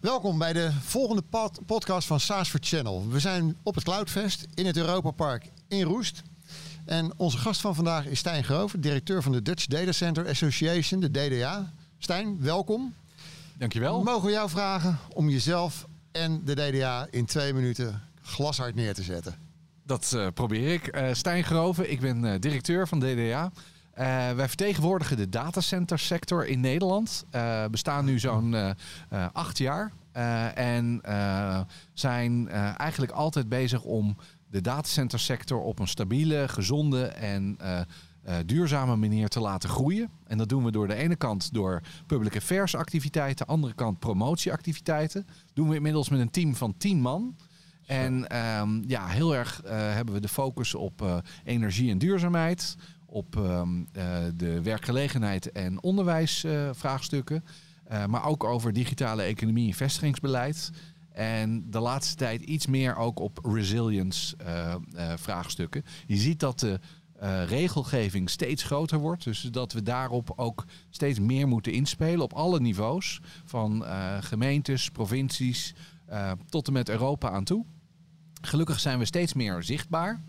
Welkom bij de volgende pod- podcast van SaaS for Channel. We zijn op het Cloudfest in het Europa Park in Roest. En onze gast van vandaag is Stijn Grover, directeur van de Dutch Data Center Association, de DDA. Stijn, welkom. Dankjewel. Mogen we jou vragen om jezelf en de DDA in twee minuten glashard neer te zetten? Dat eh, probeer ik. Eh Stijn Groven, ik ben eh, directeur van DDA. Eh, wij vertegenwoordigen de datacentersector in Nederland. Eh bestaan nu zo'n eh, acht jaar. En zijn eigenlijk altijd bezig om de datacentersector op een stabiele, gezonde en duurzame manier te laten groeien. En dat doen we door de ene kant door public affairs activiteiten, de andere kant promotieactiviteiten. doen we inmiddels met een team van 10 man. En ehm, ja, heel erg hebben we de focus op energie en duurzaamheid, op ehm, eh, de werkgelegenheid en onderwijsvraagstukken, eh, maar ook over digitale economie en vestigingsbeleid. En de laatste tijd iets meer ook op resilience eh, eh, vraagstukken. Je ziet dat de eh, regelgeving steeds groter wordt. Dus dat we daarop ook steeds meer moeten inspelen op alle niveaus. Van eh, gemeentes, provincies eh, tot en met Europa aan toe. Gelukkig zijn we steeds meer zichtbaar.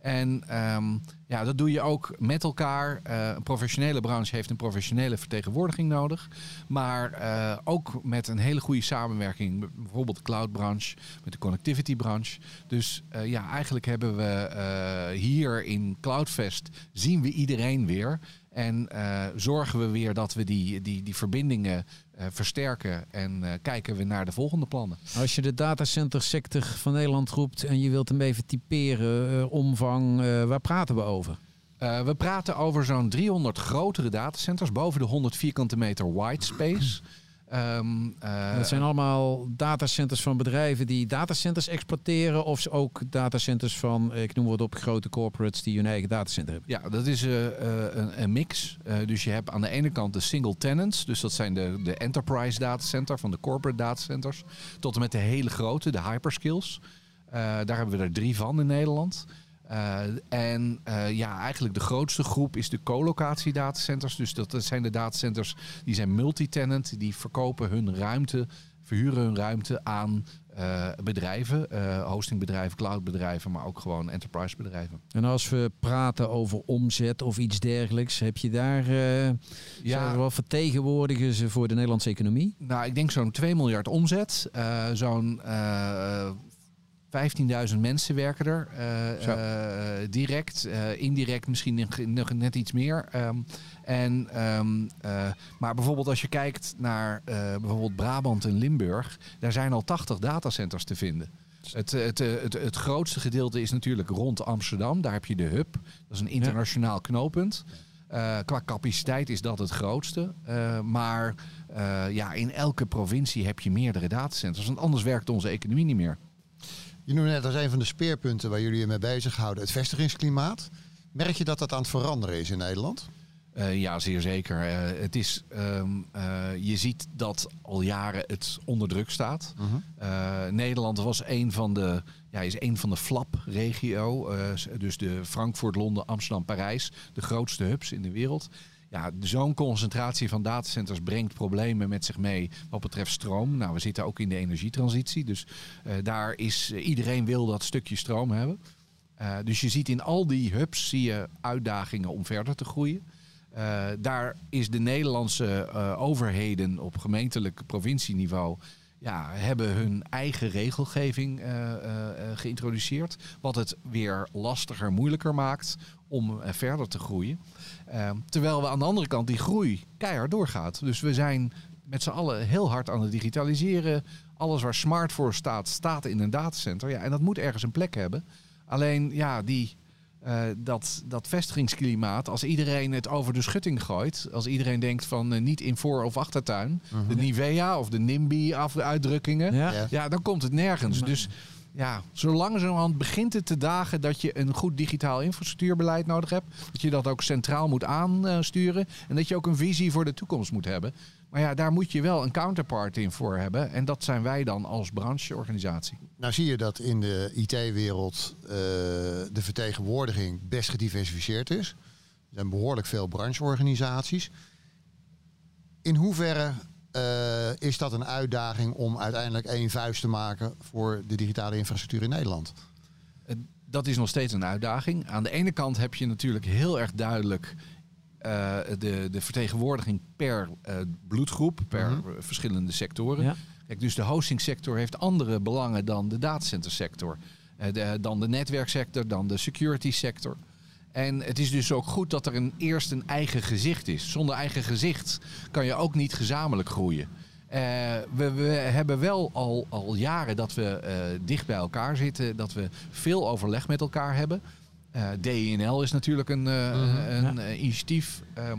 En ehm, ja, dat doe je ook met elkaar. Eh, een professionele branche heeft een professionele vertegenwoordiging nodig. Maar eh, ook met een hele goede samenwerking. Bijvoorbeeld de cloudbranche, met de connectivity branche. Dus eh, ja, eigenlijk hebben we hier in Cloudfest zien we iedereen weer. En eh, zorgen we weer dat we die, die, die verbindingen eh, versterken. En eh, kijken we naar de volgende plannen. Als je de datacentersector van Nederland roept en je wilt hem even typeren, omvang, waar praten we over? We praten over zo'n 300 grotere datacenters, boven de 100 vierkante meter white space. Eh, dat zijn allemaal datacenters van bedrijven die datacenters exploiteren of ook datacenters van, eh, ik noem wat op, grote corporates die hun eigen datacenter hebben. Ja, dat is eh, een, een mix. Dus je hebt aan de ene kant de single tenants. Dus dat zijn de, de enterprise datacenter van de corporate datacenters. Tot en met de hele grote, de hyperskills. Daar hebben we er drie van in Nederland. Eh, en eh, ja, eigenlijk de grootste groep is de colocatie datacenters. Dus dat, zijn de datacenters die zijn multitenant. Die verkopen hun ruimte, verhuren hun ruimte aan eh, bedrijven. hostingbedrijven, cloudbedrijven, maar ook gewoon enterprisebedrijven. En als we praten over omzet of iets dergelijks, heb je daar Ja. wat vertegenwoordigen ze voor de Nederlandse economie? Nou, ik denk zo'n 2 miljard omzet. Zo'n 15.000 mensen werken er. eh, eh, direct, eh, indirect misschien nog, net iets meer. Ehm, en, ehm, eh, maar bijvoorbeeld als je kijkt naar bijvoorbeeld Brabant en Limburg, daar zijn al 80 datacenters te vinden. Het, het, het, het grootste gedeelte is natuurlijk rond Amsterdam. Daar heb je de hub. Dat is een internationaal knooppunt. Qua capaciteit is dat het grootste. Maar ja, in elke provincie heb je meerdere datacenters. Want anders werkt onze economie niet meer. Je noemde net als een van de speerpunten waar jullie je mee bezighouden het vestigingsklimaat. Merk je dat dat aan het veranderen is in Nederland? Eh, ja, zeer zeker. Eh, het is, ehm, eh, je ziet dat al jaren het onder druk staat. Eh, Nederland was een van de, ja, is een van de FLAP-regio. dus de Frankfurt, Londen, Amsterdam, Parijs. De grootste hubs in de wereld. Ja, zo'n concentratie van datacenters brengt problemen met zich mee wat betreft stroom. Nou, we zitten ook in de energietransitie. Dus eh, daar is iedereen wil dat stukje stroom hebben. Eh, dus je ziet in al die hubs zie je uitdagingen om verder te groeien. Eh, daar is de Nederlandse eh, overheden op gemeentelijk provincieniveau ja, hebben hun eigen regelgeving eh, eh, eh, geïntroduceerd. Wat het weer lastiger, moeilijker maakt om eh, verder te groeien. Eh, terwijl we aan de andere kant die groei keihard doorgaat. Dus we zijn met z'n allen heel hard aan het digitaliseren. Alles waar smart voor staat, staat in een datacenter. Ja, en dat moet ergens een plek hebben. Alleen ja, die, eh, dat, dat vestigingsklimaat, als iedereen het over de schutting gooit, als iedereen denkt van eh, niet in voor- of achtertuin, de Nivea of de NIMBY af uitdrukkingen, Ja. Ja. ja, dan komt het nergens. Dus ja, zo langzamerhand begint het te dagen dat je een goed digitaal infrastructuurbeleid nodig hebt. Dat je dat ook centraal moet aansturen. En dat je ook een visie voor de toekomst moet hebben. Maar ja, daar moet je wel een counterpart in voor hebben. En dat zijn wij dan als brancheorganisatie. Nou zie je dat in de IT-wereld eh, de vertegenwoordiging best gediversifieerd is. Er zijn behoorlijk veel brancheorganisaties. In hoeverre eh, eh, is dat een uitdaging om uiteindelijk één vuist te maken voor de digitale infrastructuur in Nederland? dat is nog steeds een uitdaging. Aan de ene kant heb je natuurlijk heel erg duidelijk uh, de, de vertegenwoordiging per uh, bloedgroep, per Mhm. verschillende sectoren. Ja. Kijk, dus de hostingsector heeft andere belangen dan de datacentersector. Eh, dan de netwerksector, dan de security sector. En het is dus ook goed dat er een, eerst een eigen gezicht is. Zonder eigen gezicht kan je ook niet gezamenlijk groeien. Eh, we, we hebben wel al, al jaren dat we eh, dicht bij elkaar zitten, dat we veel overleg met elkaar hebben. Eh DINL is natuurlijk een, Mhm, een ja. initiatief. Ehm,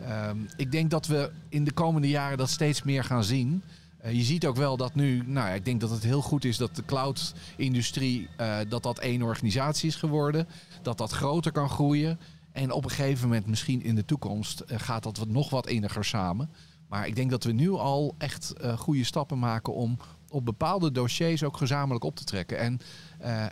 ehm, ik denk dat we in de komende jaren dat steeds meer gaan zien. Eh, je ziet ook wel dat nu, nou ja, ik denk dat het heel goed is dat de cloud-industrie, eh, dat dat één organisatie is geworden. Dat dat groter kan groeien. En op een gegeven moment, misschien in de toekomst, eh, gaat dat wat, nog wat inniger samen. Maar ik denk dat we nu al echt eh, goede stappen maken om op bepaalde dossiers ook gezamenlijk op te trekken. En,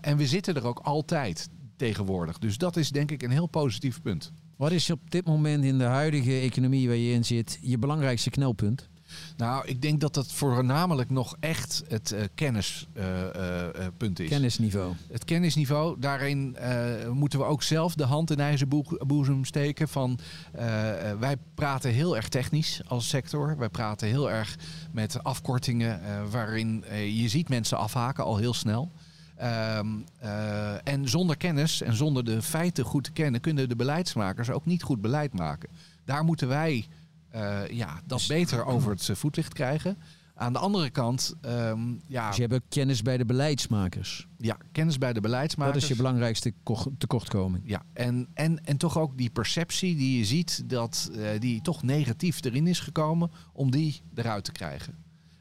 en we zitten er ook altijd tegenwoordig. Dus dat is denk ik een heel positief punt. Wat is op dit moment in de huidige economie waar je in zit je belangrijkste knelpunt? Nou, ik denk dat het voornamelijk nog echt het eh, kennispunt is. Kennisniveau. Het kennisniveau, daarin eh, moeten we ook zelf de hand in eigen boe- boezem steken. Van, eh, eh, wij praten heel erg technisch als sector. Wij praten heel erg met afkortingen eh, waarin eh, je ziet mensen afhaken al heel snel. Ehm, eh, en zonder kennis en zonder de feiten goed te kennen, kunnen de beleidsmakers ook niet goed beleid maken. Daar moeten wij eh, ja, dat Dus- beter over het eh, voetlicht krijgen. Aan de andere kant, ehm, ja, Dus je hebt kennis bij de beleidsmakers. ja, kennis bij de beleidsmakers. Dat is je belangrijkste ko- tekortkoming. Ja, en, en, en toch ook die perceptie die je ziet dat eh, die toch negatief erin is gekomen, om die eruit te krijgen.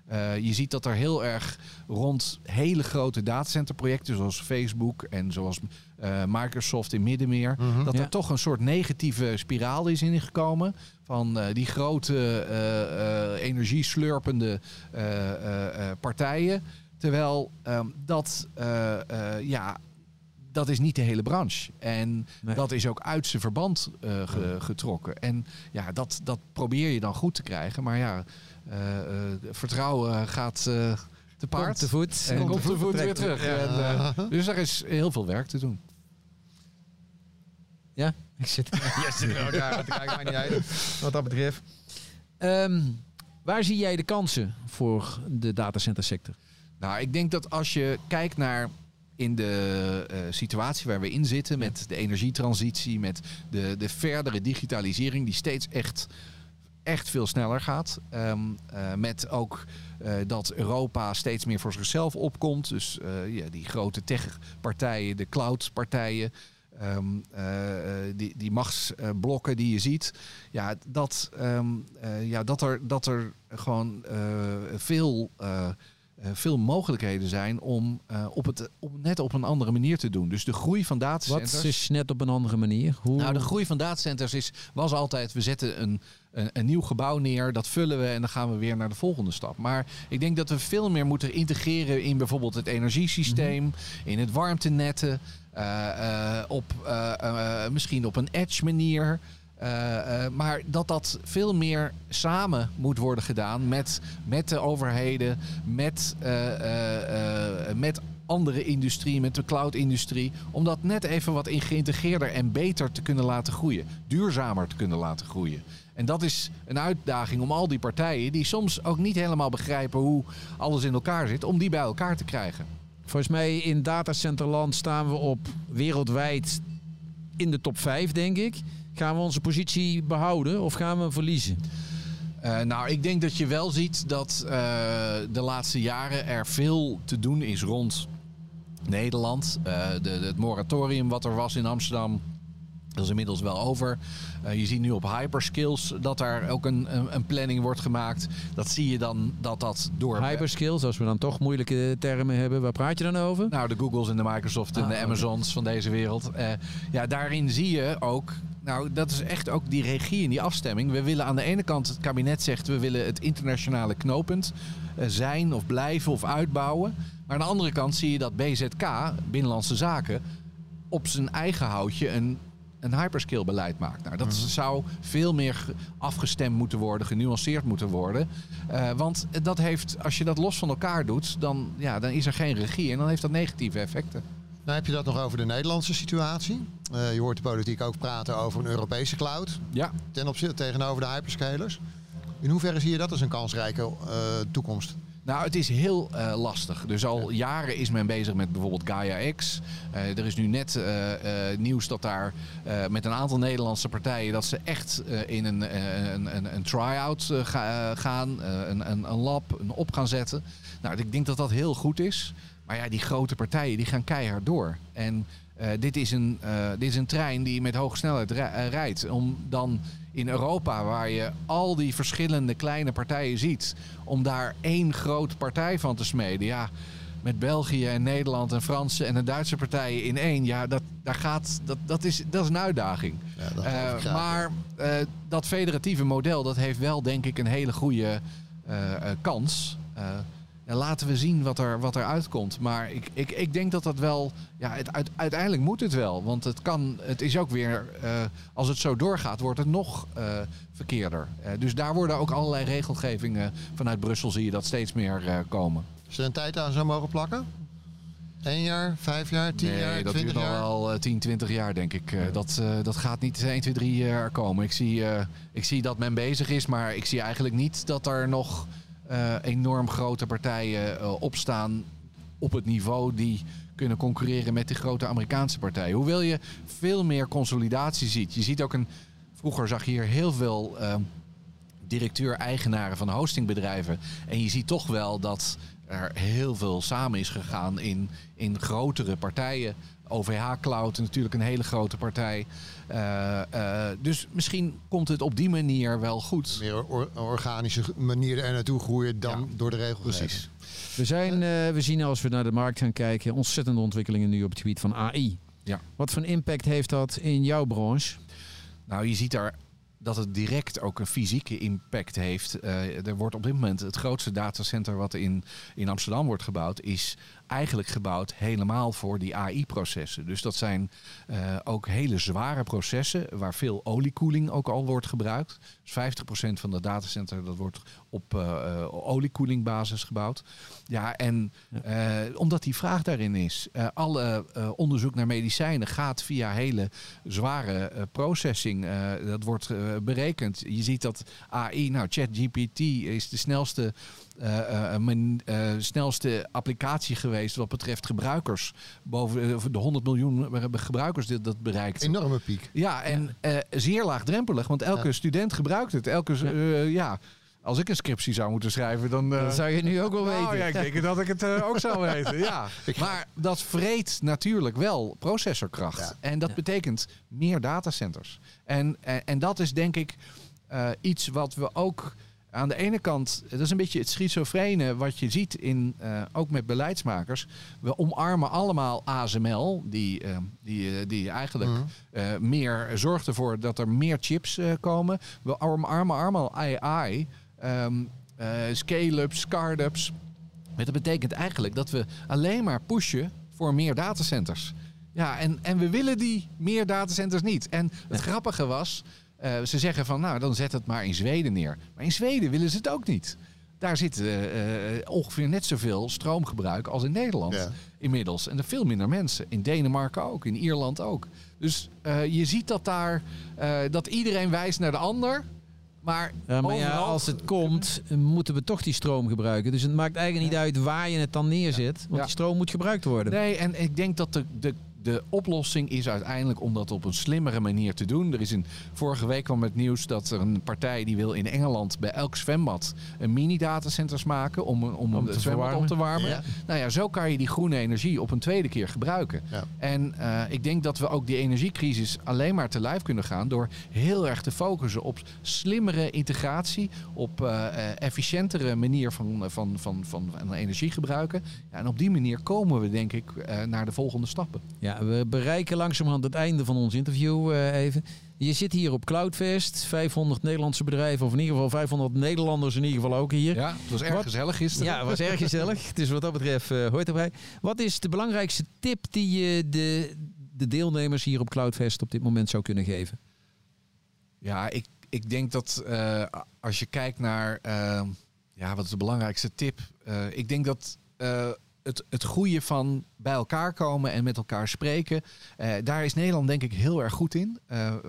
Eh, je ziet dat er heel erg rond hele grote datacenterprojecten zoals Facebook en zoals eh, Microsoft in Middenmeer, Mhm. dat Ja. er toch een soort negatieve spiraal is ingekomen van eh, die grote energieslurpende partijen. Terwijl ehm, dat, ja, dat is niet de hele branche. En Nee. dat is ook uit zijn verband eh, ge- getrokken. En ja, dat, dat probeer je dan goed te krijgen. Maar ja, eh, eh, vertrouwen gaat te paard. Komt te voet. En komt te voet weer terug. En, dus er is heel veel werk te doen. Ja, ik zit. Jij zit er ook maakt niet uit. Wat dat betreft. Ehm, waar zie jij de kansen voor de datacentersector? Nou, ik denk dat als je kijkt naar in de eh, situatie waar we in zitten met de energietransitie, met de, de verdere digitalisering die steeds echt, echt veel sneller gaat. Ehm, eh, met ook eh, dat Europa steeds meer voor zichzelf opkomt. Dus ja, die grote techpartijen, de cloudpartijen. ehm, eh, eh, die, die machtsblokken die je ziet. Ja, dat, ehm, eh, ja, dat, er, dat er gewoon veel veel mogelijkheden zijn om eh, op het, op, net op een andere manier te doen. Dus de groei van datacenters. Wat is net op een andere manier? Hoe... Nou, de groei van datacenters is, was altijd, we zetten een, een, een nieuw gebouw neer, dat vullen we en dan gaan we weer naar de volgende stap. Maar ik denk dat we veel meer moeten integreren in bijvoorbeeld het energiesysteem, in het warmtenetten, eh, eh, op, eh, eh, misschien op een edge manier. Eh, eh, maar dat dat veel meer samen moet worden gedaan met, met de overheden, met, eh, met andere industrie, met de cloud-industrie. Om dat net even wat geïntegreerder en beter te kunnen laten groeien. Duurzamer te kunnen laten groeien. En dat is een uitdaging om al die partijen, die soms ook niet helemaal begrijpen hoe alles in elkaar zit, om die bij elkaar te krijgen. Volgens mij in datacenterland staan we op wereldwijd in de top 5, denk ik. Gaan we onze positie behouden of gaan we verliezen? Eh, nou, ik denk dat je wel ziet dat eh, de laatste jaren er veel te doen is rond Nederland. Eh, de, het moratorium wat er was in Amsterdam, dat is inmiddels wel over. Je ziet nu op hyperskills dat daar ook een, een, een planning wordt gemaakt. Dat zie je dan dat dat door... Hyperskills, als we dan toch moeilijke termen hebben, waar praat je dan over? Nou, de Googles en de Microsoft en Ah, de. Amazons van deze wereld. Ja, daarin zie je ook. Nou, dat is echt ook die regie en die afstemming. We willen aan de ene kant, het kabinet zegt, we willen het internationale knooppunt eh, zijn of blijven of uitbouwen. Maar aan de andere kant zie je dat BZK, Binnenlandse Zaken, op zijn eigen houtje een een hyperscale beleid maakt. Nou, dat Mhm. zou veel meer ge- afgestemd moeten worden, genuanceerd moeten worden. Eh, want dat heeft, als je dat los van elkaar doet, dan, ja, dan is er geen regie en dan heeft dat negatieve effecten. Nou heb je dat nog over de Nederlandse situatie. Eh, je hoort de politiek ook praten over een Europese cloud Ja, ten opzichte tegenover de hyperscalers. In hoeverre zie je dat als een kansrijke eh, toekomst? Nou, het is heel eh, lastig. Dus al jaren is men bezig met bijvoorbeeld Gaia X. Er is nu net nieuws dat daar met een aantal Nederlandse partijen... dat ze echt in een, een, een, een try-out ga- gaan, een, een, een lab, een op gaan zetten. Nou, ik denk dat dat heel goed is. Maar ja, die grote partijen die gaan keihard door. En eh, dit, is een, eh, dit is een trein die met hoge snelheid eh, rijdt. Om dan in Europa, waar je al die verschillende kleine partijen ziet, om daar één grote partij van te smeden. Ja, met België en Nederland en Franse en de Duitse partijen in één. Ja, dat, daar gaat, dat, dat, is, dat is een uitdaging. Ja, dat geloof ik graag, maar dat federatieve model, dat heeft wel denk ik een hele goede kans. En laten we zien wat er, wat er uitkomt. Maar ik, ik, ik denk dat dat wel... Ja, het, uit- uiteindelijk moet het wel. Want het, kan, het is ook weer... eh, als het zo doorgaat, wordt het nog eh, verkeerder. Eh, dus daar worden ook allerlei regelgevingen... vanuit Brussel zie je dat steeds meer komen. Is er een tijd aan zou mogen plakken? Eén jaar, vijf jaar, tien nee, jaar, dat duurt jaar? wel eh, 10, 20 jaar, denk ik. Dat, dat gaat niet 1, 2, 3 jaar komen. Ik zie, ik zie dat men bezig is, maar ik zie eigenlijk niet dat er nog enorm grote partijen eh, opstaan op het niveau die kunnen concurreren met de grote Amerikaanse partijen. Hoewel je veel meer consolidatie ziet. Je ziet ook een. Vroeger zag je hier heel veel eh, directeur-eigenaren van hostingbedrijven. En je ziet toch wel dat er heel veel samen is gegaan in, in grotere partijen. OVH Cloud natuurlijk een hele grote partij. Eh, eh, dus misschien komt het op die manier wel goed. Meer or- organische manier er naartoe groeien dan Ja, door de regelgeving. Precies. We, zijn, eh, we zien als we naar de markt gaan kijken ontzettende ontwikkelingen nu op het gebied van AI. Ja. Wat voor impact heeft dat in jouw branche? Nou, je ziet daar dat het direct ook een fysieke impact heeft. Eh, er wordt op dit moment het grootste datacenter wat in, in Amsterdam wordt gebouwd, is eigenlijk gebouwd helemaal voor die AI-processen. Dus dat zijn eh, ook hele zware processen waar veel oliekoeling ook al wordt gebruikt. Dus 50% van de datacenter dat wordt op eh eh, oliekoelingbasis gebouwd. Ja, en omdat die vraag daarin is. Alle onderzoek naar medicijnen gaat via hele zware processing. Dat wordt berekend. Je ziet dat AI, nou ChatGPT is de snelste, eh, eh, men- eh, snelste applicatie geweest wat betreft gebruikers. Boven de 100 miljoen gebruikers dit dat bereikt. Enorme piek. Ja, en eh, zeer laagdrempelig, want elke Ja. student gebruikt het. Elke, Ja. als ik een scriptie zou moeten schrijven, dan... eh, Dat zou je nu ook wel nou, weten. ja, ik denk dat ik het ook zou weten. Ja. Maar dat vreet natuurlijk wel processorkracht. Ja. En dat Ja. betekent meer datacenters. En, en, en dat is denk ik eh, iets wat we ook aan de ene kant, dat is een beetje het schizofrene wat je ziet in, eh, ook met beleidsmakers. We omarmen allemaal ASML, die, eh, die, eh, die eigenlijk Mhm. meer zorgt ervoor dat er meer chips komen. We omarmen allemaal AI, ehm, eh, scale-ups, start-ups. Maar dat betekent eigenlijk dat we alleen maar pushen voor meer datacenters. Ja, en, en we willen die meer datacenters niet. En het grappige was, eh, ze zeggen van nou, dan zet het maar in Zweden neer. Maar in Zweden willen ze het ook niet. Daar zit eh, eh, ongeveer net zoveel stroomgebruik als in Nederland Ja. inmiddels. En er veel minder mensen. In Denemarken ook, in Ierland ook. Dus eh, je ziet dat daar, eh, dat iedereen wijst naar de ander. Maar, Ja, maar ja, als het komt, moeten we toch die stroom gebruiken. Dus het maakt eigenlijk niet uit waar je het dan neerzet. Want Ja. die stroom moet gebruikt worden. Nee, en ik denk dat de, de, de oplossing is uiteindelijk om dat op een slimmere manier te doen. Er is een, vorige week kwam het nieuws dat er een partij die wil in Engeland bij elk zwembad een mini-datacenters maken om, om, Om het zwembad op te warmen. Ja. Nou ja, zo kan je die groene energie op een tweede keer gebruiken. Ja. En eh, ik denk dat we ook die energiecrisis alleen maar te lijf kunnen gaan door heel erg te focussen op slimmere integratie, op eh, eh, efficiëntere manier van, van, van, van, van energie gebruiken. Ja, en op die manier komen we denk ik eh, naar de volgende stappen. Ja, we bereiken langzamerhand het einde van ons interview eh, even. Je zit hier op Cloudfest. 500 Nederlandse bedrijven, of in ieder geval 500 Nederlanders in ieder geval ook hier. Ja, het was erg Wat? gezellig gisteren. Ja, het was erg gezellig. Dus wat dat betreft eh, hoort erbij. Wat is de belangrijkste tip die je de, de deelnemers hier op Cloudfest op dit moment zou kunnen geven? Ja, ik, ik denk dat uh, als je kijkt naar uh, ja, wat is de belangrijkste tip? Uh, ik denk dat het, het groeien van bij elkaar komen en met elkaar spreken, daar is Nederland denk ik heel erg goed in.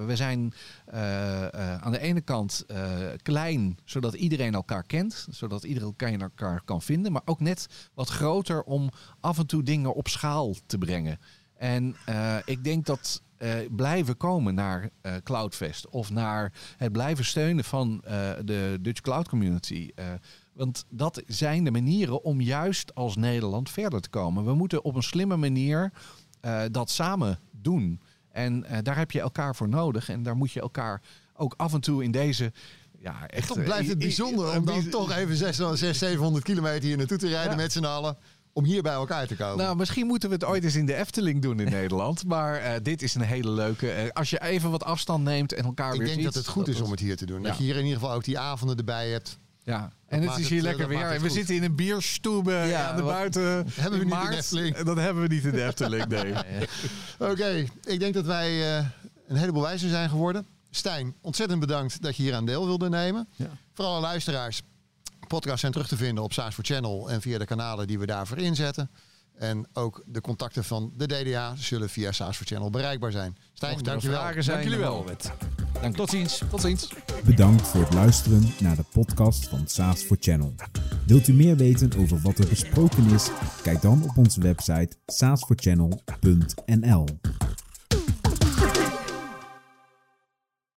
we zijn aan de ene kant klein, zodat iedereen elkaar kent, zodat iedereen elkaar kan vinden, maar ook net wat groter om af en toe dingen op schaal te brengen. En ik denk dat blijven komen naar Cloudfest of naar het blijven steunen van de Dutch Cloud Community. Want dat zijn de manieren om juist als Nederland verder te komen. We moeten op een slimme manier dat samen doen. En daar heb je elkaar voor nodig. En daar moet je elkaar ook af en toe in deze ja, echt. Toch blijft het bijzonder om dan toch even 600, 700 kilometer hier naartoe te rijden ja. met z'n allen om hier bij elkaar te komen. Nou, misschien moeten we het ooit eens in de Efteling doen in Nederland. Maar uh, dit is een hele leuke. Uh, als je even wat afstand neemt en elkaar Ik weer denk ziet, dat het goed is om het hier te doen. Ja. Dat je hier in ieder geval ook die avonden erbij hebt. Ja, en het is hier het, lekker weer. En we zitten in een bierstoebe Ja, aan de wat- buiten. Hebben we niet maart. Efteling. Dat hebben we niet in de Efteling, nee. Oké, ik denk dat wij eh, een heleboel wijzer zijn geworden. Stijn, ontzettend bedankt dat je hier aan deel wilde nemen. Ja. Voor alle luisteraars, podcasts zijn terug te vinden op Saas voor Channel en via de kanalen die we daarvoor inzetten. En ook de contacten van de DDA zullen via Saas voor Channel bereikbaar zijn. Stijn, dankjewel. vragen zijn, Dank jullie wel. Dank Tot ziens. Tot ziens. Bedankt voor het luisteren naar de podcast van SaaS for Channel. Wilt u meer weten over wat er besproken is? Kijk dan op onze website saasforchannel.nl.